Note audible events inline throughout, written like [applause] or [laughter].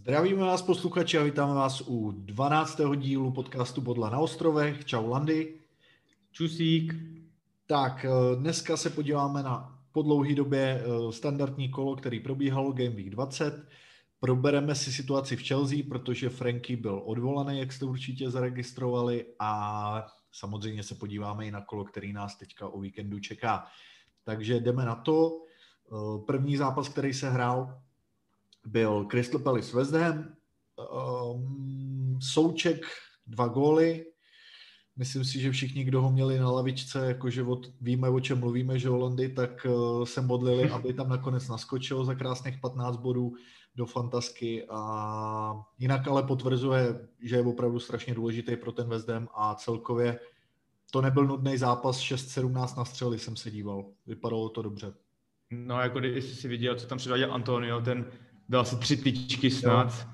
Zdravíme vás posluchači a vítáme vás u 12. dílu podcastu Bodla na ostrovech. Čau Landy. Čusík. Tak, eh, dneska se podíváme na po dlouhé době eh, standardní kolo, který probíhalo Game Week 20. Probereme si situaci v Chelsea, protože Franky byl odvolaný, jak jste určitě zaregistrovali a samozřejmě se podíváme i na kolo, který nás teďka o víkendu čeká. Takže jdeme na to. Eh, první zápas, který se hrál, byl Crystal Palace West Ham, um, Souček dva góly, myslím si, že všichni, kdo ho měli na lavičce, jakože od, víme, o čem mluvíme, že Holandy, tak uh, se modlili, aby tam nakonec naskočil za krásných 15 bodů do fantasky. A jinak ale potvrzuje, že je opravdu strašně důležitý pro ten West Ham a celkově to nebyl nudný zápas, 6-17 na střely jsem se díval, vypadalo to dobře. No jako když jsi si viděl, co tam předváděl Antonio, ten dal asi tři tyčky snad,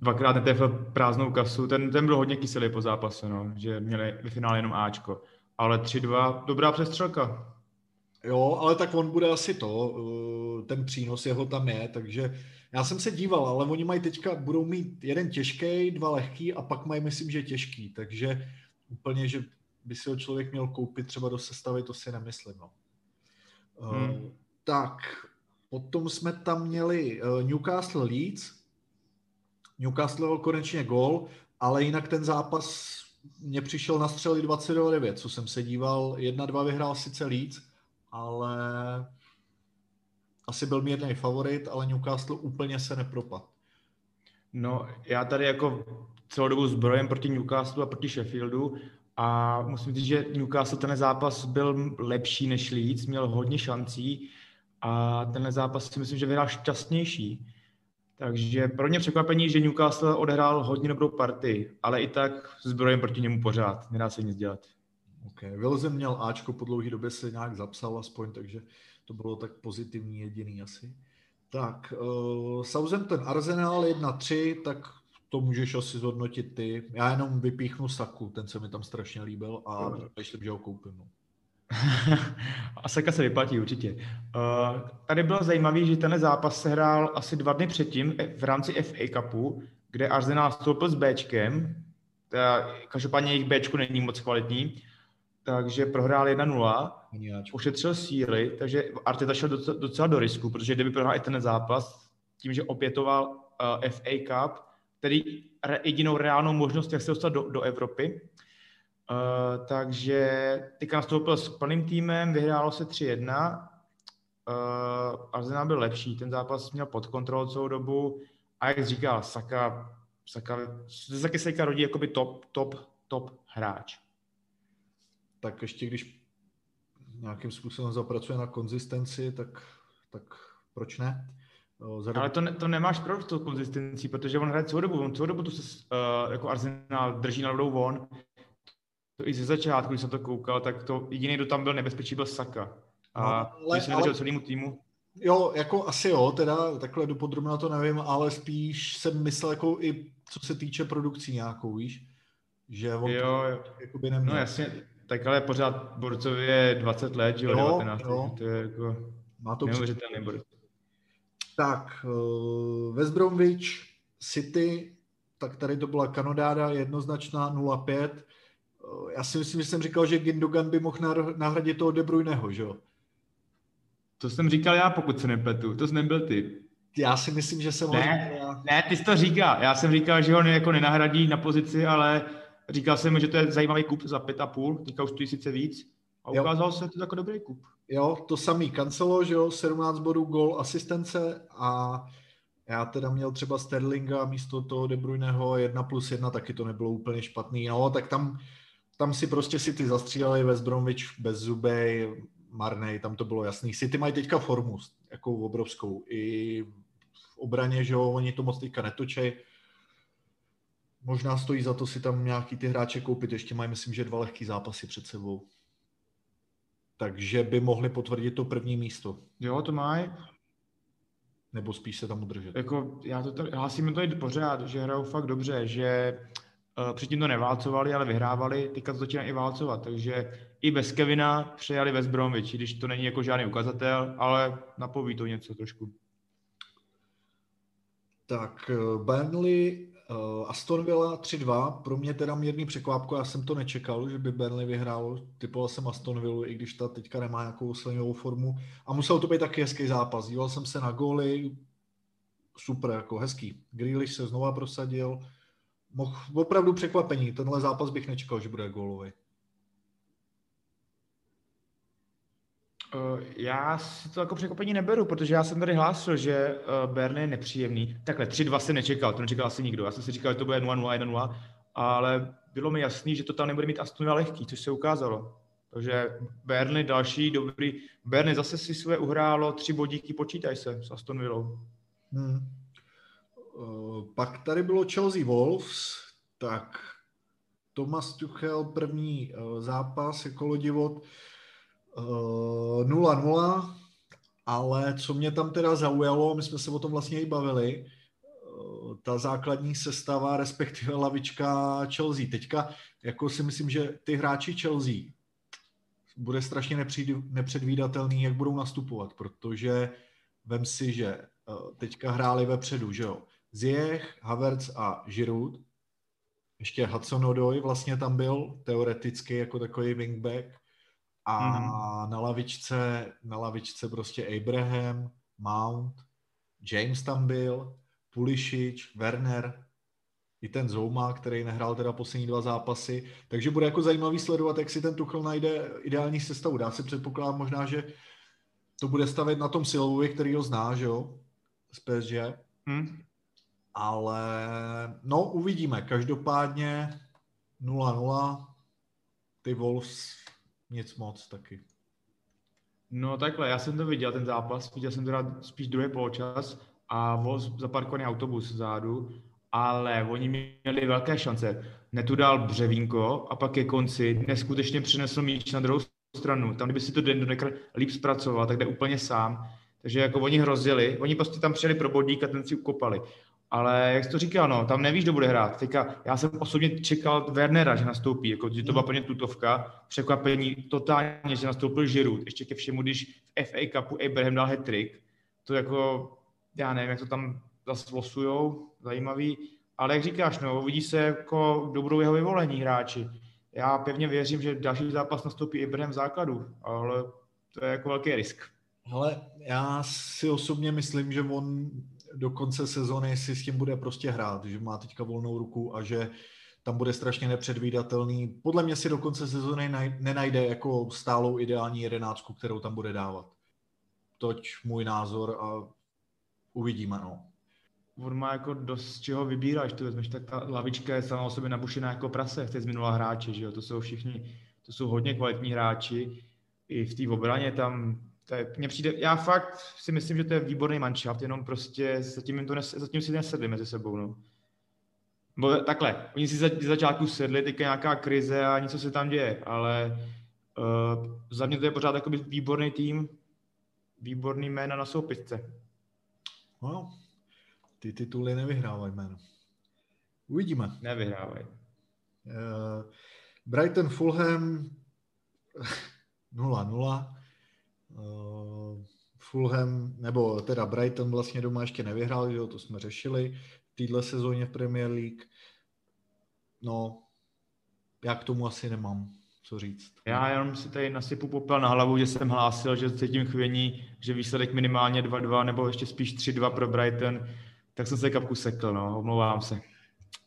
dvakrát netrefil prázdnou kasu, ten, ten byl hodně kyselý po zápase, no, že měli ve finále jenom Ačko. Ale 3-2, dobrá přestřelka. Jo, ale tak on bude asi to, eh, ten přínos jeho tam je, takže já jsem se díval, ale oni mají teďka, budou mít jeden těžký, dva lehký a pak mají, myslím, že těžký, takže úplně, že by si ho člověk měl koupit třeba do sestavy, to si nemyslím. No. Eh, hmm. Uh, tak, Potom jsme tam měli eh, Newcastle Leeds. Newcastle konečně gol, ale jinak ten zápas mě přišel na střely 29, co jsem se díval. 1-2 vyhrál sice Leeds, ale asi byl mírný favorit, ale Newcastle úplně se nepropad. No, já tady jako celou dobu zbrojem proti Newcastle a proti Sheffieldu a musím říct, že Newcastle ten zápas byl lepší než Leeds, měl hodně šancí, a tenhle zápas si myslím, že vyhrál šťastnější. Takže pro mě překvapení, že Newcastle odehrál hodně dobrou partii, ale i tak zbrojem proti němu pořád, nedá se nic dělat. Ok, Wilson měl Ačko, po dlouhé době se nějak zapsal aspoň, takže to bylo tak pozitivní jediný asi. Tak, uh, Southampton Arsenal 1-3, tak to můžeš asi zhodnotit ty. Já jenom vypíchnu Saku, ten se mi tam strašně líbil a myslím, že ho koupím. No. [laughs] Asaka se vyplatí určitě. Uh, tady bylo zajímavé, že tenhle zápas se hrál asi dva dny předtím v rámci FA Cupu, kde Arsenal stoupil s Bčkem, teda, každopádně jejich Bčku není moc kvalitní, takže prohrál 1-0, ušetřil síly, takže Arteta šel docela, docela do risku, protože kdyby prohrál i ten zápas, tím, že opětoval uh, FA Cup, tedy re, jedinou reálnou možnost, jak se dostat do, do Evropy, Uh, takže teďka nastoupil s plným týmem, vyhrálo se 3-1. Uh, eh, Arsenal byl lepší, ten zápas měl pod kontrolou celou dobu a jak říkal, Saka, Saka, Saka se rodí jako by top, top, top hráč. Tak ještě když nějakým způsobem zapracuje na konzistenci, tak, tak proč ne? Eh, Zadu... Ale to, ne, to nemáš pravdu s tou konzistencí, protože on hraje celou dobu, on celou dobu tu se uh, jako Arsenal drží na ledou von to i ze začátku, když jsem to koukal, tak to jediný, kdo tam byl nebezpečí, byl Saka. A no, ale, když ale, celému týmu. Jo, jako asi jo, teda takhle dopodrobně to nevím, ale spíš jsem myslel jako i co se týče produkcí nějakou, víš? Že on jo, jo. jako by neměl. No jasně, tak ale pořád Borcovi je 20 let, že jo, 19, jo. to je jako Má to neuvěřitelný Borc. Tak, uh, West Bromwich City, tak tady to byla kanodáda jednoznačná 0-5 já si myslím, že jsem říkal, že Gindogan by mohl nahradit toho De Bruyneho, že jo? To jsem říkal já, pokud se nepletu. To jsi nebyl ty. Já si myslím, že jsem ne, říkal Ne, ty jsi to říkal. Já jsem říkal, že ho jako nenahradí na pozici, ale říkal jsem, že to je zajímavý kup za pět a půl. Teďka už stojí sice víc. A ukázal jo. se to jako dobrý kup. Jo, to samý Cancelo, že jo, 17 bodů, gol, asistence a já teda měl třeba Sterlinga místo toho De Bruyneho 1 plus 1, taky to nebylo úplně špatný. No, tak tam tam si prostě si ty zastříleli West Bromwich bez zubej, marnej, tam to bylo jasný. City mají teďka formu, jako obrovskou. I v obraně, že jo, oni to moc teďka netočej. Možná stojí za to si tam nějaký ty hráče koupit, ještě mají, myslím, že dva lehký zápasy před sebou. Takže by mohli potvrdit to první místo. Jo, to mají. Nebo spíš se tam udržet. Jako, já to tady, hlásíme to i pořád, že hrajou fakt dobře, že předtím to neválcovali, ale vyhrávali, teďka to začíná i válcovat, takže i bez Kevina přejali West Bromwich, když to není jako žádný ukazatel, ale napoví to něco trošku. Tak eh, Burnley, uh, Aston Villa 3-2, pro mě teda mírný překvápko, já jsem to nečekal, že by Burnley vyhrál, typoval jsem Aston Villa, i když ta teďka nemá nějakou silnou formu a musel to být taky hezký zápas, díval jsem se na góly, super, jako hezký. Grealish se znova prosadil, mohl opravdu překvapení, tenhle zápas bych nečekal, že bude gólový. Eh, já si to jako překvapení neberu, protože já jsem tady hlásil, že eh, Berne je nepříjemný. Takhle, 3-2 jsem nečekal, to nečekal asi nikdo. Já jsem si říkal, že to bude 0-0, 1-0, ale bylo mi jasný, že to tam nebude mít Aston lehký, což se ukázalo. Takže Burnley další dobrý. Burnley zase si své uhrálo tři bodíky, počítaj se s Aston Villou. Hmm. Uh, pak tady bylo Chelsea Wolves, tak Thomas Tuchel první uh, zápas jako lodivot. 0-0, ale co mě tam teda zaujalo, my jsme se o tom vlastně i bavili, eh, ta základní sestava, respektive lavička Chelsea. Teďka jako si myslím, že ty hráči Chelsea bude strašně nepředvídatelný, jak budou nastupovat, protože vem si, že eh, teďka hráli vepředu, že jo, Ziyech, Havertz a Giroud, ještě Hudson Odoi vlastně tam byl, teoreticky jako takový wingback, a mm-hmm. na lavičce, na lavičce prostě Abraham, Mount, James tam byl, Pulišič, Werner, i ten Zouma, který nehrál teda poslední dva zápasy. Takže bude jako zajímavý sledovat, jak si ten Tuchel najde ideální sestavu. Dá se předpokládat možná, že to bude stavět na tom Silvovi, který ho zná, že jo, z PSG. Hmm. Ale no, uvidíme. Každopádně 0-0. Ty Wolves nic moc taky. No takhle, já jsem to viděl, ten zápas, viděl jsem teda spíš druhý poločas a voz zaparkovaný autobus vzadu, ale oni měli velké šance. Netu dal Břevínko a pak ke konci neskutečně přinesl míč na druhou stranu. Tam, kdyby si to Den nekr líp zpracoval, tak jde úplně sám. Takže jako oni hrozili, oni prostě tam přijeli pro bodík a ten si ukopali. Ale jak jsi to říkal, no, tam nevíš, kdo bude hrát. Teďka, já jsem osobně čekal Wernera, že nastoupí, jako, že to byla plně tutovka, překvapení totálně, že nastoupil Giroud. Ještě ke všemu, když v FA Cupu Abraham dal hat to jako, já nevím, jak to tam zase losujou, zajímavý. Ale jak říkáš, no, uvidí se, jako, kdo budou jeho vyvolení hráči. Já pevně věřím, že další zápas nastoupí Abraham v základu, ale to je jako velký risk. Ale já si osobně myslím, že on do konce sezony si s tím bude prostě hrát, že má teďka volnou ruku a že tam bude strašně nepředvídatelný. Podle mě si do konce sezony nenajde jako stálou ideální jedenáctku, kterou tam bude dávat. Toť můj názor a uvidíme, no. On má jako dost čeho vybírat, to vezmeš, tak ta lavička je sama o sobě nabušená jako prase, chce z minula hráče, že jo, to jsou všichni, to jsou hodně kvalitní hráči, i v té obraně tam to je, mně přijde, já fakt si myslím, že to je výborný manšaft, jenom prostě zatím, jim to nes, zatím si nesedli mezi sebou, no. Bo takhle, oni si za, začátku sedli, teďka nějaká krize a něco se tam děje, ale uh, za mě to je pořád jakoby výborný tým, výborný jména na soupisce. No, ty tituly nevyhrávají jméno. Uvidíme. Nevyhrávají. Uh, Brighton Fulham [laughs] 0-0. Uh, Fulham, nebo teda Brighton vlastně doma ještě nevyhrál, že jo, to jsme řešili v této sezóně v Premier League. No, já k tomu asi nemám co říct. Já jenom si tady nasypu popel na hlavu, že jsem hlásil, že cítím chvění, že výsledek minimálně 2-2 nebo ještě spíš 3-2 pro Brighton, tak jsem se kapku sekl, no, omlouvám se.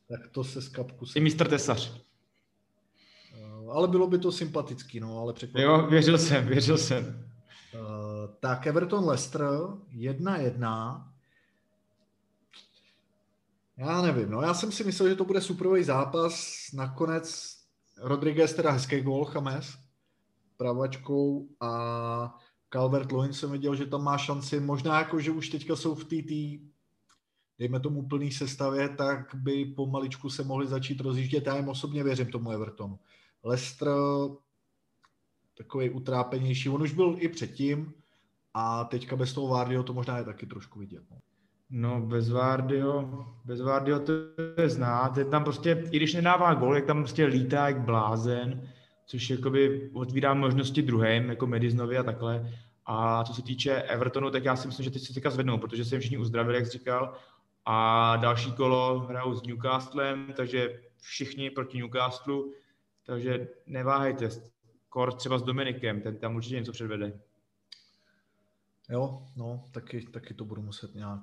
Tak to se z kapku sekl. I mistr Tesař. Uh, ale bylo by to sympatický, no, ale překvapilo. Jo, věřil jsem, věřil jsem. Uh, tak Everton Leicester 1-1. Já nevím, no já jsem si myslel, že to bude superový zápas. Nakonec Rodriguez teda hezký gol, Chames, pravačkou a Calvert Lewin jsem viděl, že tam má šanci, možná jako, že už teďka jsou v TT, dejme tomu plný sestavě, tak by pomaličku se mohli začít rozjíždět. Já jim osobně věřím tomu Evertonu. Leicester takový utrápenější. On už byl i předtím a teďka bez toho Vardio to možná je taky trošku vidět. No. No, bez Vardio, bez Vardio to je znát. Je tam prostě, i když nedává gol, jak tam prostě lítá jak blázen, což jakoby otvírá možnosti druhým, jako Mediznovi a takhle. A co se týče Evertonu, tak já si myslím, že teď se teďka zvednou, protože se jim všichni uzdravili, jak jsi říkal, A další kolo hrajou s Newcastlem, takže všichni proti Newcastle, takže neváhejte. Kor třeba s Dominikem, ten tam určitě něco předvede. Jo, no, taky, taky to budu muset nějak...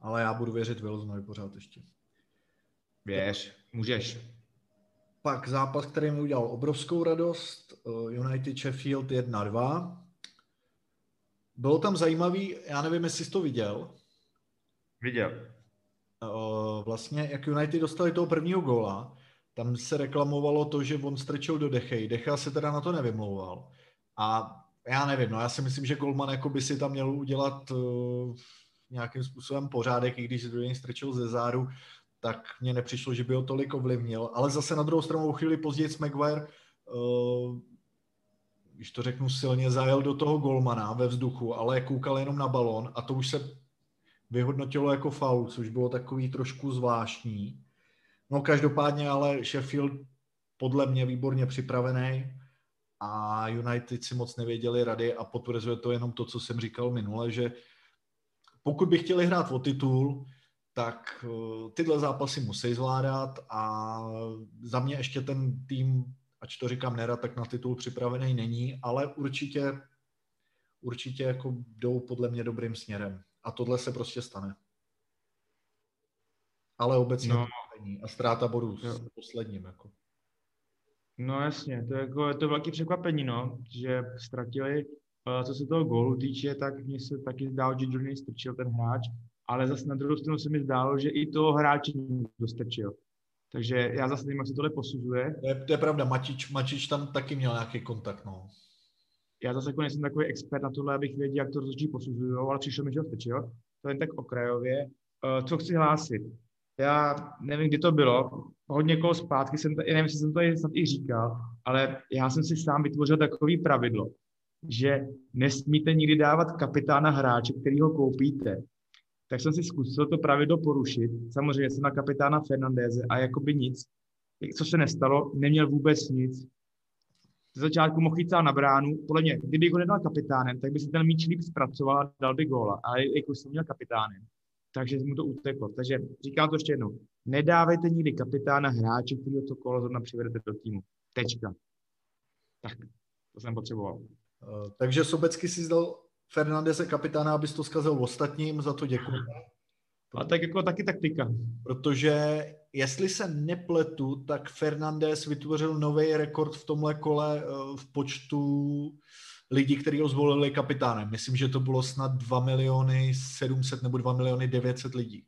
Ale já budu věřit Wilsonovi pořád ještě. Věř, můžeš. Pak zápas, který mi udělal obrovskou radost, eh, United Sheffield 1-2. Bylo tam zajímavý, já nevím, jestli jsi to viděl. Viděl. Eh, vlastně, jak United dostali toho prvního góla, tam se reklamovalo to, že on strčil do Dechy. Decha se teda na to nevymlouval. A já nevím, no já si myslím, že Goldman jako by si tam měl udělat uh, nějakým způsobem pořádek, i když do něj strčil ze záru, tak mně nepřišlo, že by ho tolik ovlivnil. Ale zase na druhou stranu chvíli později Maguire, uh, když to řeknu silně, zajel do toho Golmana ve vzduchu, ale koukal jenom na balon a to už se vyhodnotilo jako faul, což bylo takový trošku zvláštní. No každopádně ale Sheffield podle mě výborně připravený a United si moc nevěděli rady a potvrzuje to jenom to, co jsem říkal minule, že pokud by chtěli hrát o titul, tak eh, tyhle zápasy musí zvládat a za mě ještě ten tým, ať to říkám nerad, tak na titul připravený není, ale určitě, určitě jako jdou podle mě dobrým směrem. A tohle se prostě stane. Ale obecně no. Není. A ztráta bodů s posledním. Jako. No jasně, to je, jako, je to velké překvapení, no, že ztratili, uh, co se toho gólu týče, tak mně se taky zdálo, že Johnny strčil ten hráč, ale zase na druhou stranu se mi zdálo, že i toho hráče dostrčil. Takže já zase nevím, jak se tohle posuzuje. To je, to je pravda, Mačič, Mačič tam taky měl nějaký kontakt, no. Já zase jako nejsem takový expert na tohle, abych věděl, jak to rozhodčí posuzují, ale přišlo mi, že ho strčil. To jen tak okrajově. Uh, co chci hlásit? Já nevím, kdy to bylo, hodně kol zpátky jsem, to, nevím, jestli jsem to snad i říkal, ale já jsem si sám vytvořil takový pravidlo, že nesmíte nikdy dávat kapitána hráče, který ho koupíte. Tak jsem si zkusil to pravidlo porušit. Samozřejmě jsem na kapitána Fernandéze a jakoby nic. Co se nestalo, neměl vůbec nic. Ze začátku mohl jít na bránu. Podle mě, kdyby ho nedal kapitánem, tak by si ten míč líp zpracoval a dal by góla. Ale jako jsem měl kapitánem, takže mu to uteklo. Takže říkám to ještě jednou. Nedávejte nikdy kapitána hráče, který to kolo zrovna přivedete do týmu. Tečka. Tak, to jsem potřeboval. Uh, takže Sobecky si zdal Fernandeze kapitána, abys to zkazil ostatním, za to děkuji. A tak jako taky taktika. Protože jestli se nepletu, tak Fernandez vytvořil nový rekord v tomhle kole uh, v počtu lidí, kteří ho zvolili kapitánem. Myslím, že to bylo snad 2 miliony 700 nebo 2 miliony 900 lidí.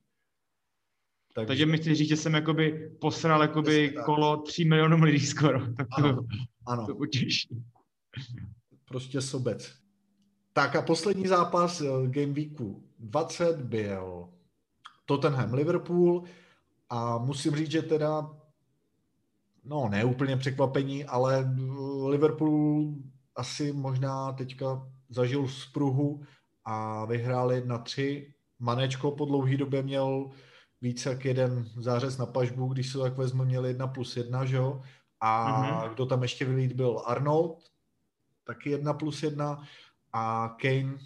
Takže, Takže myslíš, že jsem jakoby posral jakoby kolo 3 milionů lidí skoro. [laughs] Tak to, ano, ano. to. Prostě sobec. Tak a poslední zápas eh, Game Weeku 20 byl Tottenham Liverpool a musím říct, že teda no ne úplně překvapení, ale Liverpool asi možná teďka zažil spruhu a vyhrál na tři. Manečko po dlouhé době měl více jak jeden zářez na pažbu, když se tak vezme, měl jedna plus jedna, že jo? A mm-hmm. kdo tam ještě vylít byl? Arnold, taky jedna plus jedna a Kane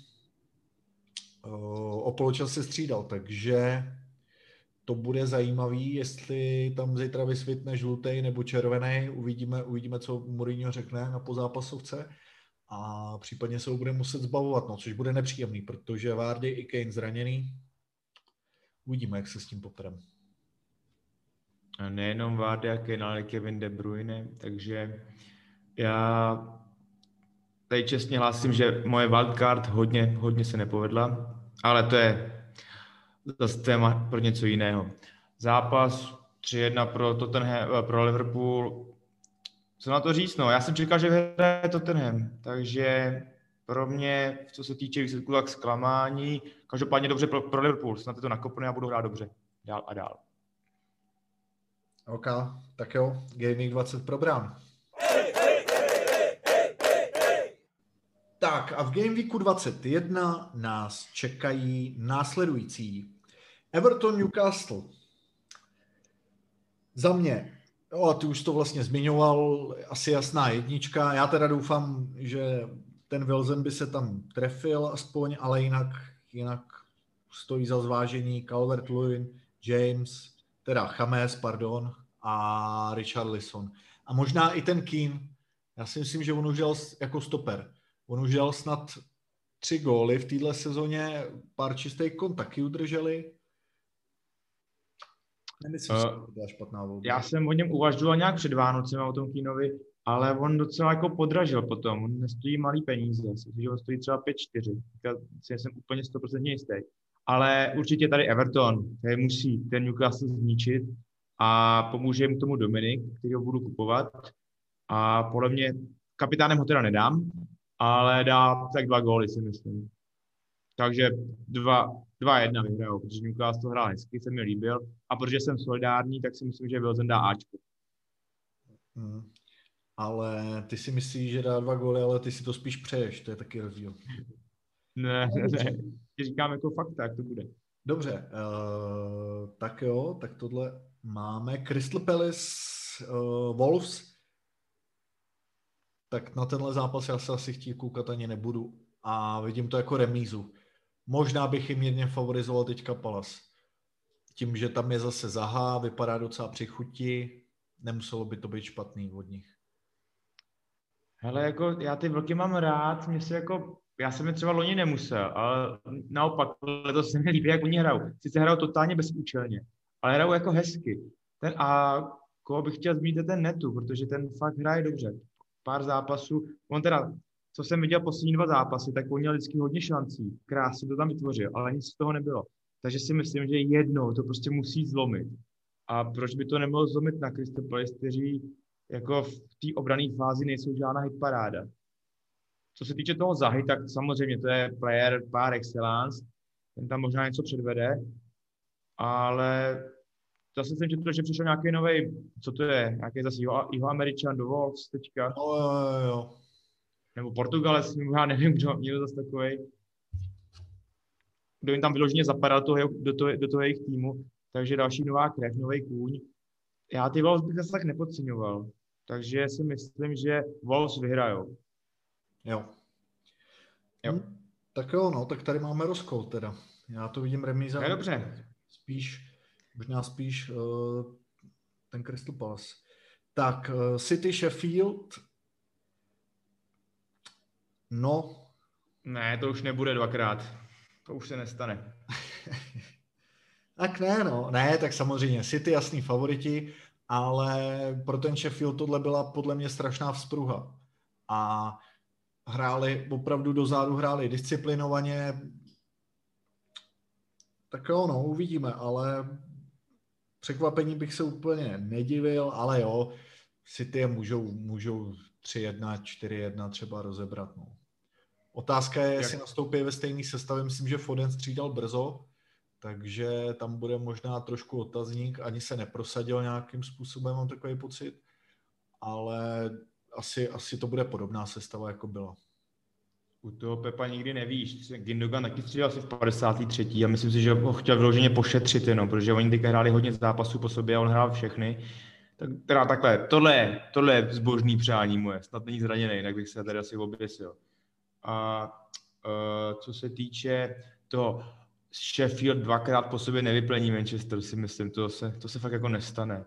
uh, o poločas se střídal, takže to bude zajímavý, jestli tam zítra vysvětne žlutý nebo červený, uvidíme, uvidíme, co Mourinho řekne na pozápasovce a případně se ho bude muset zbavovat, no, což bude nepříjemný, protože Vardy i Kane zraněný. Uvidíme, jak se s tím poperem. A nejenom Vardy a Kane, ale Kevin De Bruyne, takže já tady čestně hlásím, že moje wildcard hodně, hodně se nepovedla, ale to je zase téma pro něco jiného. Zápas 3-1 pro Tottenham, pro Liverpool, co na to říct, no, já jsem čekal, že vyhraje Tottenham, takže pro mě, co se týče výsledku, tak zklamání, každopádně dobře pro, pro Liverpool, snad to nakopne a budu hrát dobře, dál a dál. OK, tak jo, Gaming 20 probrán. Tak a v Game Weeku 21 nás čekají následující. Everton Newcastle. Za mě Jo, a ty už to vlastně zmiňoval, asi jasná jednička. Já teda doufám, že ten Wilson by se tam trefil aspoň, ale jinak, jinak stojí za zvážení Calvert-Lewin, James, teda Chames, pardon, a Richard Lisson. A možná i ten Keane. Já si myslím, že on už jel jako stoper. On už jel snad tři góly v této sezóně, pár čistých kont taky udrželi. Nemyslím, uh, že to byla špatná volba. Já jsem o něm uvažoval nějak před Vánocem o tom Kínovi, ale on docela jako podražil potom. On nestojí malý peníze, že on stojí třeba 5-4. Já jsem úplně 100% jistý. Ale určitě tady Everton, který musí ten Newcastle zničit a pomůže jim k tomu Dominik, který ho budu kupovat. A podle mě kapitánem ho teda nedám, ale dá tak dva góly, si myslím. Takže dva, dva jedna vyhrajou, protože Newcastle hrál hezky, se mi líbil a protože jsem solidární, tak si myslím, že Wilson dá Ačko. Hmm. Ale ty si myslíš, že dá dva góly, ale ty si to spíš přeješ, to je taky rozdíl. [laughs] ne, ne, ne, říkám jako fakt, jak to bude. Dobře, uh, tak jo, tak tohle máme. Crystal Palace, uh, Wolves, tak na tenhle zápas já se asi chtít koukat ani nebudu a vidím to jako remízu. Možná bych jim mírně favorizoval teďka Palas. Tím, že tam je zase Zaha, vypadá docela při chuti, nemuselo by to být špatný od nich. Hele, jako já ty vlky mám rád, mě se jako, já jsem je třeba loni nemusel, ale naopak, to se mi líbí, jak oni hrajou. Sice hrajou totálně bezúčelně, ale hrajou jako hezky. Ten, a koho bych chtěl zmínit, ten netu, protože ten fakt hraje dobře. Pár zápasů, on teda co jsem viděl poslední dva zápasy, tak on měl vždycky hodně šancí. Krásně to tam vytvořil, ale nic z toho nebylo. Takže si myslím, že jednou to prostě musí zlomit. A proč by to nemohlo zlomit na Crystal kteří jako v té obrané fázi nejsou žádná hitparáda. Co se týče toho Zahy, tak samozřejmě to je player par excellence, ten tam možná něco předvede, ale zase jsem četl, že přišel nějaký nový, co to je, nějaký zase jeho, Američan do Wolves teďka. Jo, jo, jo nebo Portugalec, já nevím, kdo měl zase takový, kdo jim tam vyloženě zapadal toho, do, toho, do toho jejich týmu, takže další nová krev, nový kůň. Já ty Wolves bych zase tak nepodceňoval, takže si myslím, že Wolves vyhrajou. Jo. Jo. Hm, tak jo, no, tak tady máme rozkol teda. Já to vidím remíza. Je dobře. Spíš, možná spíš uh, ten Crystal Palace. Tak, uh, City Sheffield No. Ne, to už nebude dvakrát. To už se nestane. [laughs] tak ne, no. Ne, tak samozřejmě City jasný favoriti, ale pro ten Sheffield tohle byla podle mě strašná vzpruha. A hráli, opravdu do zádu hráli disciplinovaně. Tak jo, no, uvidíme, ale překvapení bych se úplně nedivil, ale jo, City je můžou, můžou 3-1, 4-1 třeba rozebrat. No. Otázka je, jestli nastoupí ve stejný sestavě. Myslím, že Foden střídal brzo, takže tam bude možná trošku otazník. Ani se neprosadil nějakým způsobem, mám takový pocit. Ale asi, asi to bude podobná sestava, jako byla. U toho Pepa nikdy nevíš. Gindogan taky střídal asi v 53. a myslím si, že ho chtěl vyloženě pošetřit jenom, protože oni teďka hráli hodně zápasů po sobě a on hrál všechny. Tak, teda takhle, tohle je, tohle je zbožný přání moje, snad není zraněný, jinak bych se tady asi oběsil. A uh, co se týče toho Sheffield dvakrát po sobě nevyplní Manchester, si myslím, to se, to se fakt jako nestane.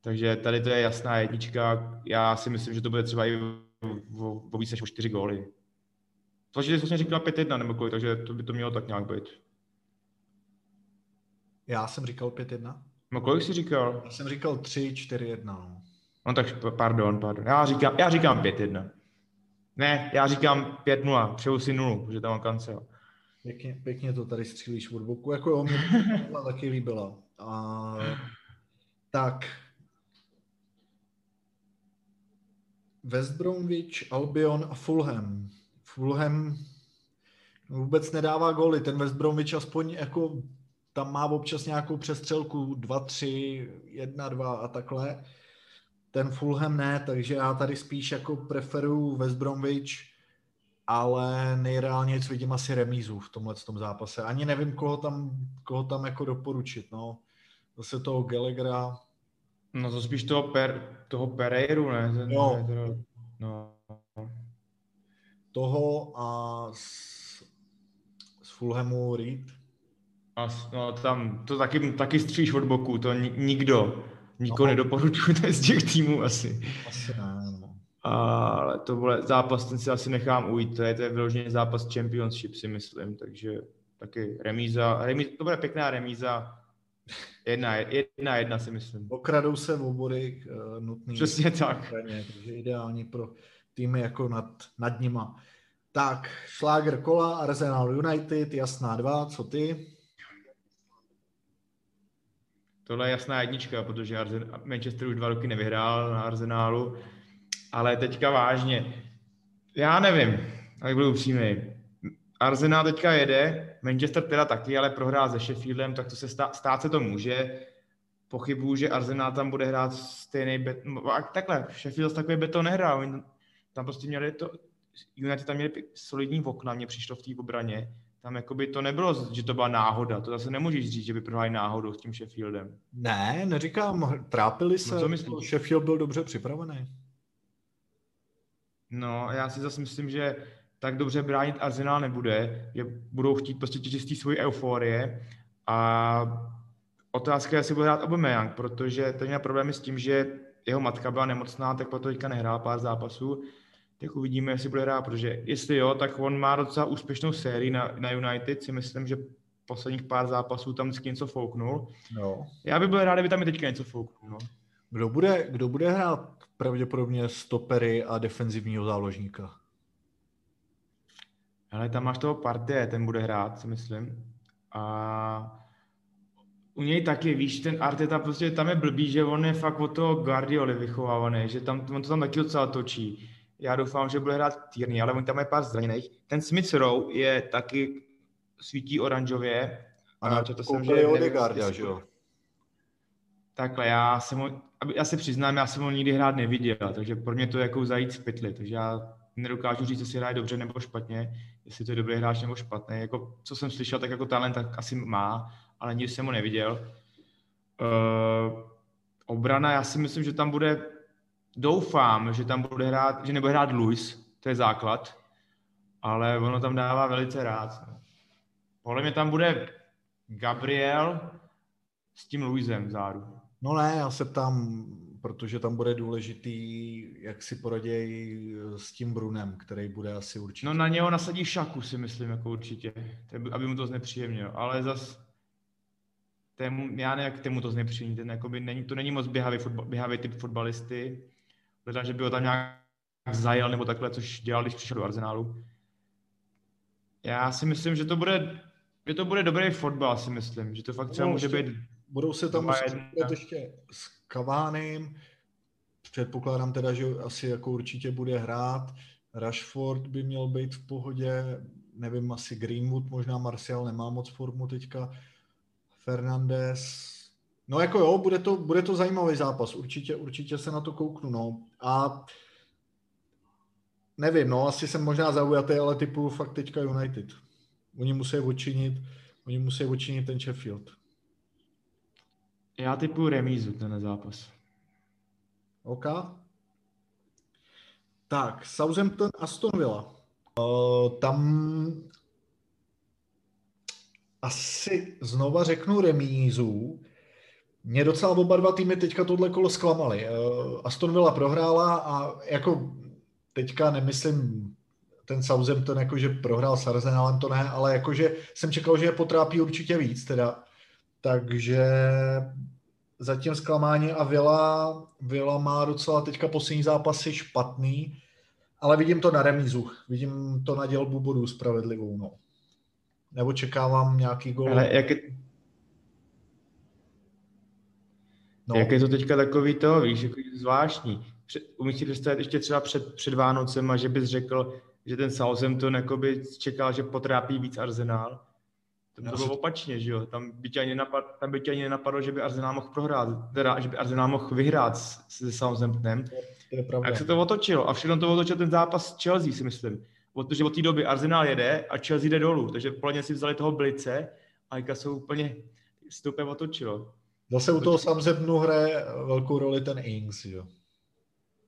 Takže tady to je jasná jednička. Já si myslím, že to bude třeba i o víc než o čtyři góly. To, že jsi říkal 5-1 nebo kolik, takže to by to mělo tak nějak být. Já jsem říkal 5-1. No kolik jsi říkal? Já jsem říkal 3-4-1. No. no tak pardon, pardon. Já říkám, já říkám 5-1. Ne, já říkám 5-0, přeju si nulu, že tam mám kancel. Pěkně, pěkně to tady střílíš od boku, jako jo, mě [laughs] to taky líbila. A, tak. West Bromwich, Albion a Fulham. Fulham vůbec nedává góly. Ten West Bromwich aspoň jako tam má občas nějakou přestřelku 2-3, 1-2 a takhle ten Fulham ne, takže já tady spíš jako preferuju West Bromwich, ale nejreálněji vidím asi remízu v tomhle tom zápase. Ani nevím, koho tam, koho tam jako doporučit, no. Zase toho Gallaghera. No to spíš toho, per, toho Pereiru, ne? Ten, jo. No. Toho a z, z Fulhamu Reed. A, no, tam to taky, taky stříš od boku, to nikdo, nikoho no. nedoporučuje z těch týmů asi. Asi ne, no. Ale to bude zápas, ten si asi nechám ujít, to je, to je vyloženě zápas Championship si myslím, takže taky remíza, remíza to bude pěkná remíza, jedna, jedna, jedna si myslím. Okradou se v obory uh, nutný. Přesně tak. Kraně, takže ideální pro týmy jako nad, nad nima. Tak, šláger kola, Arsenal United, jasná dva, co ty? Tohle je jasná jednička, protože Manchester už dva roky nevyhrál na Arsenálu, ale teďka vážně, já nevím, jak budu upřímný. Arsenal teďka jede, Manchester teda taky, ale prohrál se Sheffieldem, tak to se stát, stát se to může. Pochybuju, že Arsenal tam bude hrát stejný bet... No, takhle, Sheffield takový beton nehrál. Tam prostě měli to, United tam měli solidní okna, mě přišlo v té obraně. Tam jakoby to nebylo, že to byla náhoda. To zase nemůžeš říct, že by prohráli náhodou s tím Sheffieldem. Ne, neříkám, trápili se. No, co Sheffield byl dobře připravený. No, já si zase myslím, že tak dobře bránit Arsenal nebude, že budou chtít prostě těžit svoji euforie a otázka je, jestli bude hrát Aubameyang, protože ten měl problémy s tím, že jeho matka byla nemocná, tak proto teďka nehrál pár zápasů, tak uvidíme, jestli bude hrát, protože jestli jo, tak on má docela úspěšnou sérii na, na United, si myslím, že posledních pár zápasů tam vždycky něco fouknul. No. Já bych byl rád, kdyby tam i teďka něco fouknul. No. Kdo bude, kdo bude hrát pravděpodobně stopery a defenzivního záložníka? Ale tam máš toho partie, ten bude hrát, si myslím. A u něj taky, víš, ten Arteta prostě tam je blbý, že on je fakt od toho Guardioli vychovávaný, že tam, on to tam taky docela točí. Já doufám, že bude hrát Tierney, ale on tam je pár zraněných. Ten Smith Rowe je taky svítí oranžově. A na to jsem, že Odegaarda, že jo? Takhle, já jsem ho, já se přiznám, já jsem ho nikdy hrát neviděl, takže pro mě to je jako zajít z pytli, takže já nedokážu říct, jestli hraje dobře nebo špatně, jestli to je dobrý hráč nebo špatný. Jako, co jsem slyšel, tak jako talent tak asi má, ale nikdy jsem ho neviděl. Uh, obrana, já si myslím, že tam bude, doufám, že tam bude hrát, že nebude hrát Luis, to je základ, ale ono tam dává velice rád. Podle mě tam bude Gabriel s tím Luisem záru. No ne, já se ptám, protože tam bude důležitý, jak si poradějí s tím Brunem, který bude asi určitě. No na něho nasadí šaku, si myslím, jako určitě, aby mu to znepříjemnil, ale zas tému, já nevím, jak tému to znepříjemní, ten jakoby není, to není moc běhavý, fotbal, běhavý typ fotbalisty, hledám, že by ho tam nějak zajel nebo takhle, což dělal, když přišel do Arsenálu. Já si myslím, že to bude, že to bude dobrý fotbal, si myslím, že to fakt třeba no, může být Budou se tam muset ještě s Kavánem. Předpokládám teda, že asi jako určitě bude hrát. Rashford by měl být v pohodě. Nevím, asi Greenwood, možná Martial nemá moc formu teďka. Fernandez. No jako jo, bude to, bude to zajímavý zápas. Určitě, určitě se na to kouknu. No. A nevím, no, asi jsem možná zaujatý, ale typu fakt teďka United. Oni musí odčinit, oni musí odčinit ten Sheffield. Já typu remízu ten zápas. OK. Tak, Southampton, Aston Villa. Uh, tam asi znova řeknu remízu. Mě docela oba dva týmy teďka tohle kolo zklamali. Uh, Aston Villa prohrála a jako teďka nemyslím ten Southampton, jako že prohrál s Arsenalem, to ne, ale jakože jsem čekal, že je potrápí určitě víc, teda takže zatím zklamání a Vila, Vila má docela teďka poslední zápasy špatný, ale vidím to na remízu. Vidím to na dělbu bodů spravedlivou. No. Nebo čekávám nějaký gol. Ale jak je... No. Jak je to teďka takový to, víš, jako zvláštní. Umíš si představit ještě třeba před, před Vánocem, že bys řekl, že ten Southampton jakoby čekal, že potrápí víc Arsenal tam to bylo opačně, že jo? Tam by tě ani, napad, tam by tě ani nenapadlo, že by Arsenal mohl prohrát, teda, že by Arsenal mohl vyhrát se Southamptonem. To je pravda. A jak se to otočilo? A všechno to otočil ten zápas s Chelsea, si myslím. Protože od té doby Arsenal jede a Chelsea jde dolů, takže podle si vzali toho Blice a jsou úplně, se to úplně otočilo. Zase u toho Southamptonu hraje velkou roli ten Ings, jo?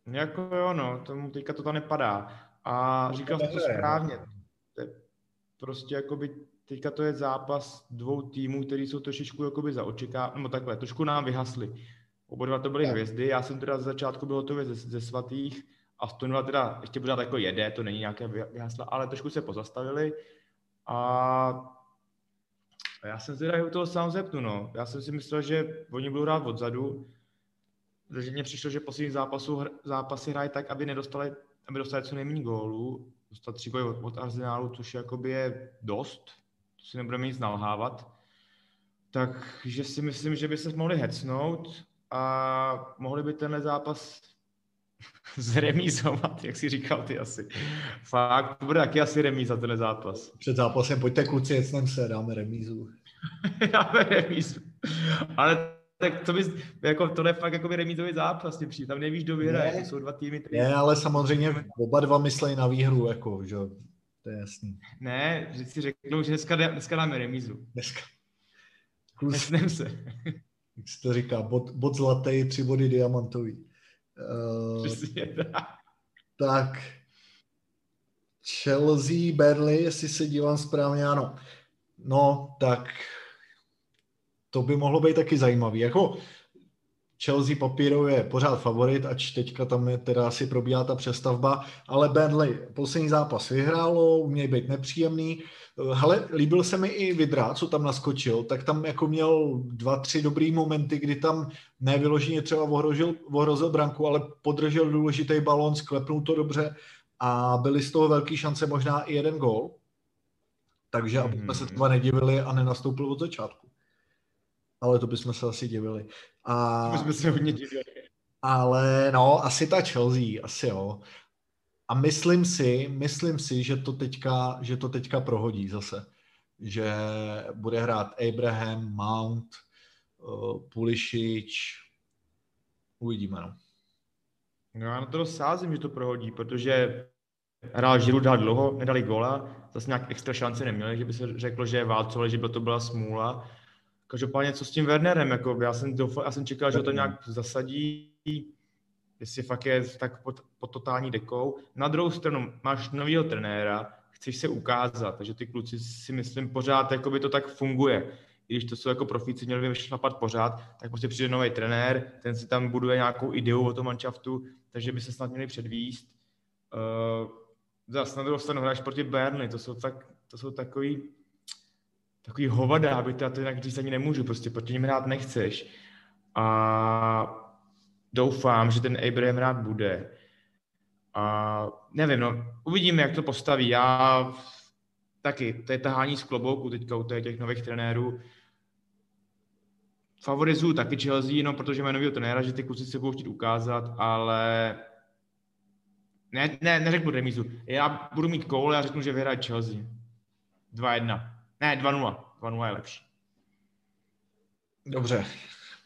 Jako jo, no, tomu teďka to tam nepadá. A říkal jsem to správně. To je prostě jako by teďka to je zápas dvou týmů, který jsou trošičku jakoby za očeká, nebo takhle, trošku nám vyhasli. Oba dva to byly tak. hvězdy, já jsem teda z začátku byl hotový ze, ze svatých, a Stonva teda ještě pořád jako jede, to není nějaké vyhasla, ale trošku se pozastavili a já jsem teda u toho sám no. Já jsem si myslel, že oni budou hrát odzadu, takže mně přišlo, že poslední zápasu, zápasy hrají tak, aby nedostali, aby dostali co nejméně gólů, dostat tři góly od, od Arsenálu, což jakoby je dost, to si nebudeme nic nalhávat. Takže si myslím, že by se mohli hecnout a mohli by tenhle zápas [laughs] zremízovat, jak si říkal ty asi. Fakt, to bude taky asi remíza ten zápas. Před zápasem pojďte kluci, jet se, dáme remízu. [laughs] dáme remízu. Ale tak to bys, jako to je fakt jako remízový zápas, přijde, tam nevíš, kdo vyhraje, to jsou dva týmy. Který... Ne, ale samozřejmě oba dva myslej na výhru, jako, že to je jasný. Ne, že si řeknou, že dneska, dneska dáme remízu. Dneska. Klus, se. Jak se to říká, bod, bod zlatý, tři body diamantový. Uh, tak Chelsea, Burnley, jestli se dívám správně, ano. No, tak to by mohlo být taky zajímavý. Jako Chelsea papírově je pořád favorit, ač teďka tam je teda asi probíhá ta přestavba, ale Burnley poslední zápas vyhrálo, umějí být nepříjemný. Hele, líbil se mi i Vidra, co tam naskočil, tak tam jako měl dva, tři dobrý momenty, kdy tam nevyloženě třeba ohrozil, ohrozil branku, ale podržel důležitý balon, sklepnul to dobře a byly z toho velké šance možná i jeden gol. Takže aby jsme se mhm. třeba nedivili a nenastoupil od začátku. Ale to bychom se asi divili. A... To bychom se hodně divili. Ale no, asi ta Chelsea, asi jo. A myslím si, myslím si, že to teďka, že to teďka prohodí zase. Že bude hrát Abraham, Mount, uh, Pulisic, uvidíme, no. No já na to sázím, že to prohodí, protože hrál Žiru dál dlouho, nedali gola, zase nějak extra šance neměli, že by se řeklo, že je válcovali, že by to byla smůla. Každopádně co s tím Wernerem, jako já jsem, doufal, já jsem čekal, že ho to nějak zasadí, jestli fakt je tak pod, pod totální dekou. Na druhou stranu máš nového trenéra, chceš se ukázat, takže ty kluci si myslím pořád, jako by to tak funguje. I když to jsou jako profíci, měli by vyšlapat pořád, tak prostě přijde nový trenér, ten si tam buduje nějakou ideu o tom manšaftu, takže by se snad měli předvíst. Uh, zase na druhou stranu hráš proti Burnley, to jsou, tak, to jsou takový, takový hovada, aby to, to jinak říct ani nemůžu, prostě proti ním hrát nechceš. A doufám, že ten Abraham rád bude. A nevím, no, uvidíme, jak to postaví. Já taky, to je tahání z klobouku teďka u těch nových trenérů. Favorizuju taky Chelsea, no, protože mají nového trenéra, že ty kluci se budou chtít ukázat, ale ne, ne, neřeknu remízu. Já budu mít koule a řeknu, že vyhraje Chelsea. 2-1. Ne, 2-0. 2-0 je lepší. Dobře,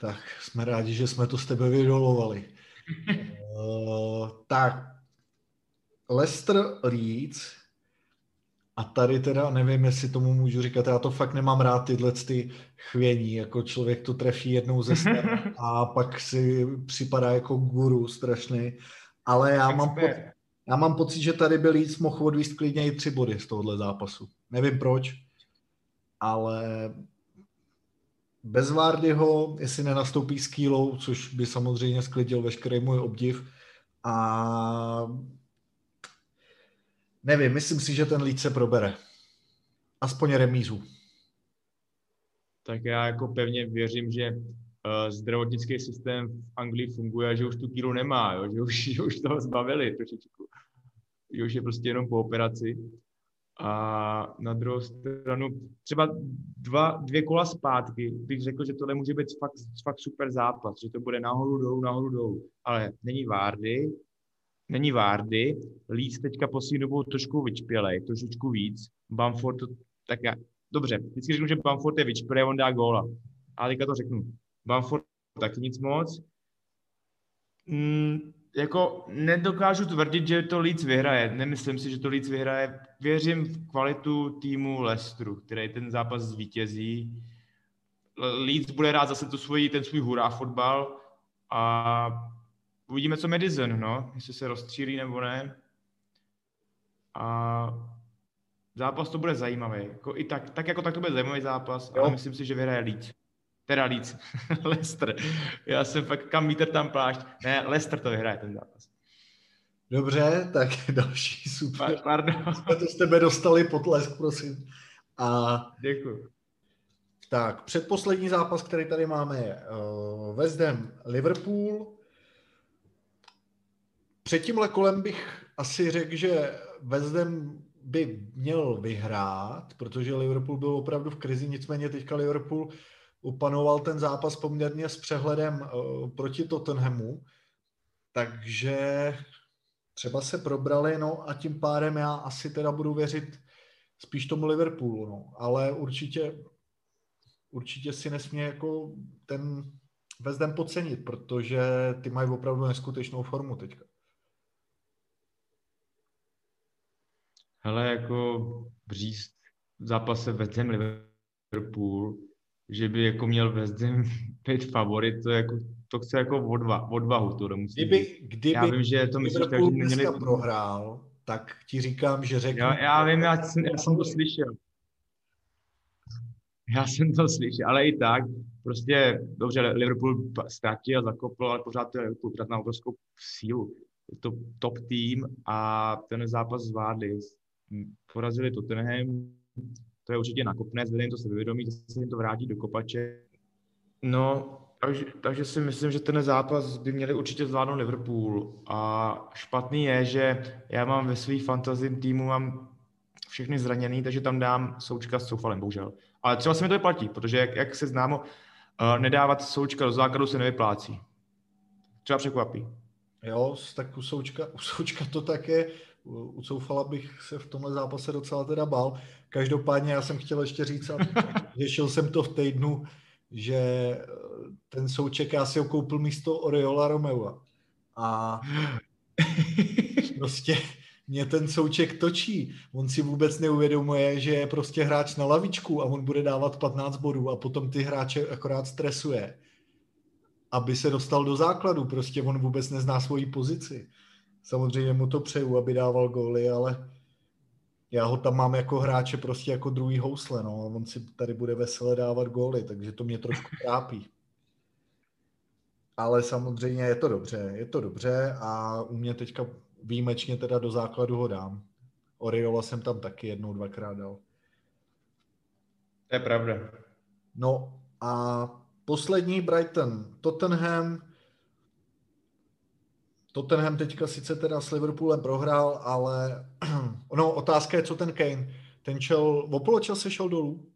tak jsme rádi, že jsme to s tebe vydolovali. uh, tak, Leicester Leeds, a tady teda nevím, jestli tomu můžu říkat, já to fakt nemám rád, tyhle ty chvění, jako člověk to trefí jednou ze stran a pak si připadá jako guru strašný, ale já mám, po, já mám pocit, že tady byl Leeds mohl odvíst klidně i tři body z tohohle zápasu. Nevím proč, ale bez Vardyho, jestli nenastoupí s Kýlou, což by samozřejmě sklidil veškerý můj obdiv. A nevím, myslím si, že ten líd se probere. Aspoň remízu. Tak já jako pevně věřím, že uh, zdravotnický systém v Anglii funguje, že už tu kýlu nemá, jo? Že, už, že už toho zbavili trošičku. Že už je prostě jenom po operaci. A na druhou stranu, třeba dva, dvě kola zpátky bych řekl, že tohle může být fakt, fakt super zápas, že to bude nahoru dolů, nahoru dolů. Ale není Várdy, není Várdy, Leeds teďka poslední dobou trošku vyčpělej, trošičku víc. Bamford, to, tak já, dobře, vždycky řeknu, že Bamford je vyčpělej, on dá góla. Ale teďka to řeknu. Bamford taky nic moc. Mm, jako nedokážu tvrdit, že to Leeds vyhraje. Nemyslím si, že to Leeds vyhraje. Věřím v kvalitu týmu Leicesteru, který ten zápas zvítězí. Leeds bude rád zase tu svoji, ten svůj hurá fotbal a uvidíme, co Madison, no, jestli se rozstřílí nebo ne. A zápas to bude zajímavý. Jako i tak, tak jako tak to bude zajímavý zápas, jo. ale myslím si, že vyhraje Leeds. Teda Leeds. [laughs] Leicester. Já jsem fakt, kam mítr tam plášť. Ne, Leicester to vyhraje ten zápas. Dobře, tak [laughs] další super. Pardon. [laughs] Jsme to z tebe dostali potlesk, prosím. A Děkuji. tak, předposlední zápas, který tady máme, je uh, West Ham Liverpool. Před tímhle kolem bych asi řekl, že West Ham by měl vyhrát, protože Liverpool byl opravdu v krizi, nicméně teďka Liverpool upanoval ten zápas poměrně s přehledem uh, proti Tottenhamu, takže třeba se probrali, no a tím pádem já asi teda budu věřit spíš tomu Liverpoolu, no. ale určitě, určitě si nesmí jako ten West Ham podcenit, protože ty mají opravdu neskutečnou formu teďka. Hele, jako říct v zápase West Liverpool, že by jako měl West Ham [laughs] být favorit, to, jako, to chce jako odva, odvahu, to musí Kdyby, kdyby Já vím, že to myslíš, Liverpool že neměli... prohrál, tak ti říkám, že řeknu... Já, já vím, já, jsem- já jsem to slyšel. Já jsem to slyšel, ale i tak, prostě, dobře, Liverpool ztratil, zakopl, ale pořád to je Liverpool, pořád má obrovskou sílu. Je to top tým a ten zápas zvládli. Porazili Tottenham, to je určitě nakopné, zvedne to sebevědomí, zase jim to vrátí do kopače. No, takže, takže si myslím, že ten zápas by měli určitě zvládnout Liverpool. A špatný je, že já mám ve svých fantazím týmu mám všechny zraněný, takže tam dám součka s Soufalem, bohužel. Ale třeba se mi to vyplatí, protože jak, jak se známo, uh, nedávat součka do základu se nevyplácí. Třeba překvapí. Jo, tak u Součka, u Součka to tak je. U u Coufala bych se v tomhle zápase docela teda bál. Každopádně já jsem chtěl ještě říct, a [laughs] řešil jsem to v týdnu, že eh, ten Souček, já si ho koupil místo Oriola Romeua. A [laughs] prostě mě ten Souček točí. On si vůbec neuvědomuje, že je prostě hráč na lavičku a on bude dávat 15 bodů a potom ty hráče akorát stresuje aby se dostal do základu. Prostě on vůbec nezná svoji pozici. Samozřejmě mu to přeju, aby dával góly, ale já ho tam mám jako hráče prostě jako druhý housle, no. On si tady bude vesele dávat góly, takže to mě trošku [laughs] trápí. Ale samozřejmě je to dobře, je to dobře a u mě teďka výjimečně teda do základu ho dám. Oriola jsem tam taky jednou, dvakrát dal. To je pravda. No a poslední Brighton, Tottenham. Tottenham teďka sice teda s Liverpoolem prohrál, ale [clears throat] no, otázka je, co ten Kane. Ten čel, o poločase šel dolů?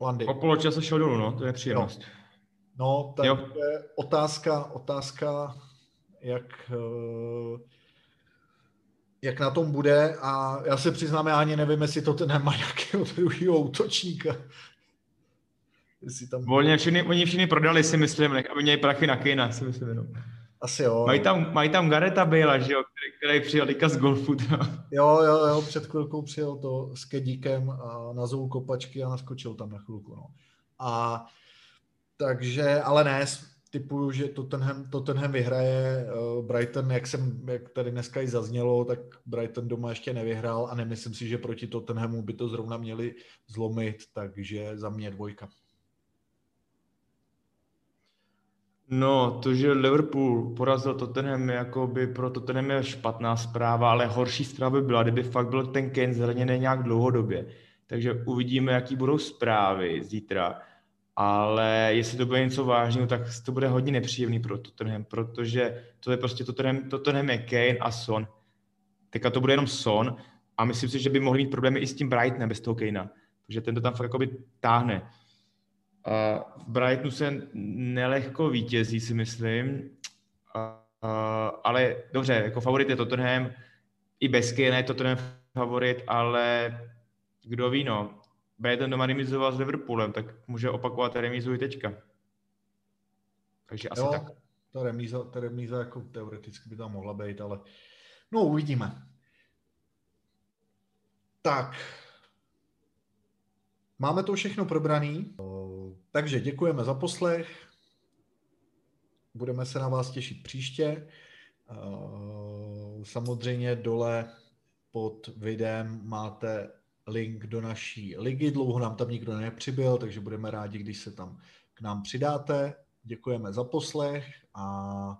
Landy. O poločase šel dolů, no, to je příjemnost. No, tak Jo. je otázka, otázka, jak, eh, jak na tom bude a já se přiznám, já ani nevím, jestli to ten má nějakého [laughs] druhého útočníka. Jestli tam... Volně všichni, oni všichni prodali, si myslím, nech, aby měli prachy na Kejna, si myslím. No. Asi jo. Mají tam, mají tam Gareta Bale, že jo, který, který přijel teďka z golfu. to. Jo, jo, jo, před chvilkou přijel to s Kedíkem a nazul kopačky a naskočil tam na chvilku, no. A takže, ale ne, typuju, že Tottenham, Tottenham vyhraje, eh, Brighton, jak, jsem, jak tady dneska i zaznělo, tak Brighton doma ještě nevyhrál a nemyslím si, že proti Tottenhamu by to zrovna měli zlomit, takže za mě dvojka. No, to, že Liverpool porazil Tottenham, jako by pro Tottenham je špatná zpráva, ale horší zpráva by byla, kdyby fakt byl ten Kane zraněný nějak dlouhodobě. Takže uvidíme, jaký budou zprávy zítra. Ale jestli to bude něco vážného, tak to bude hodně nepříjemný pro Tottenham, protože to je prostě Tottenham, Tottenham je Kane a Son. Teďka to bude jenom Son a myslím si, že by mohli mít problémy i s tím Brightonem bez toho Kanea, protože ten to tam fakt táhne. A v Brightonu se nelehko vítězí, si myslím. A, a, ale dobře, jako favorit je Tottenham. I bez Kane je Tottenham favorit, ale kdo ví, no. Brighton doma remizoval s Liverpoolem, tak může opakovat remizu i teďka. Takže asi jo, tak. Ta remíza, ta remíza jako teoreticky by tam mohla být, ale no uvidíme. Tak, máme to všechno probraný, takže děkujeme za poslech, budeme se na vás těšit příště Samozřejmě dole pod videem máte link do naší ligy. Dlouho nám tam nikdo nepřibyl, takže budeme rádi, když se tam k nám přidáte. Děkujeme za poslech a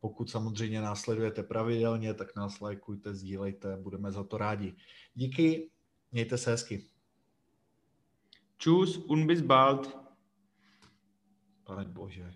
pokud samozřejmě následujete pravidelně, tak nás lajkujte, sdílejte, budeme za to rádi. Díky, mějte se hezky. Čus, unbis bald. Pane bože.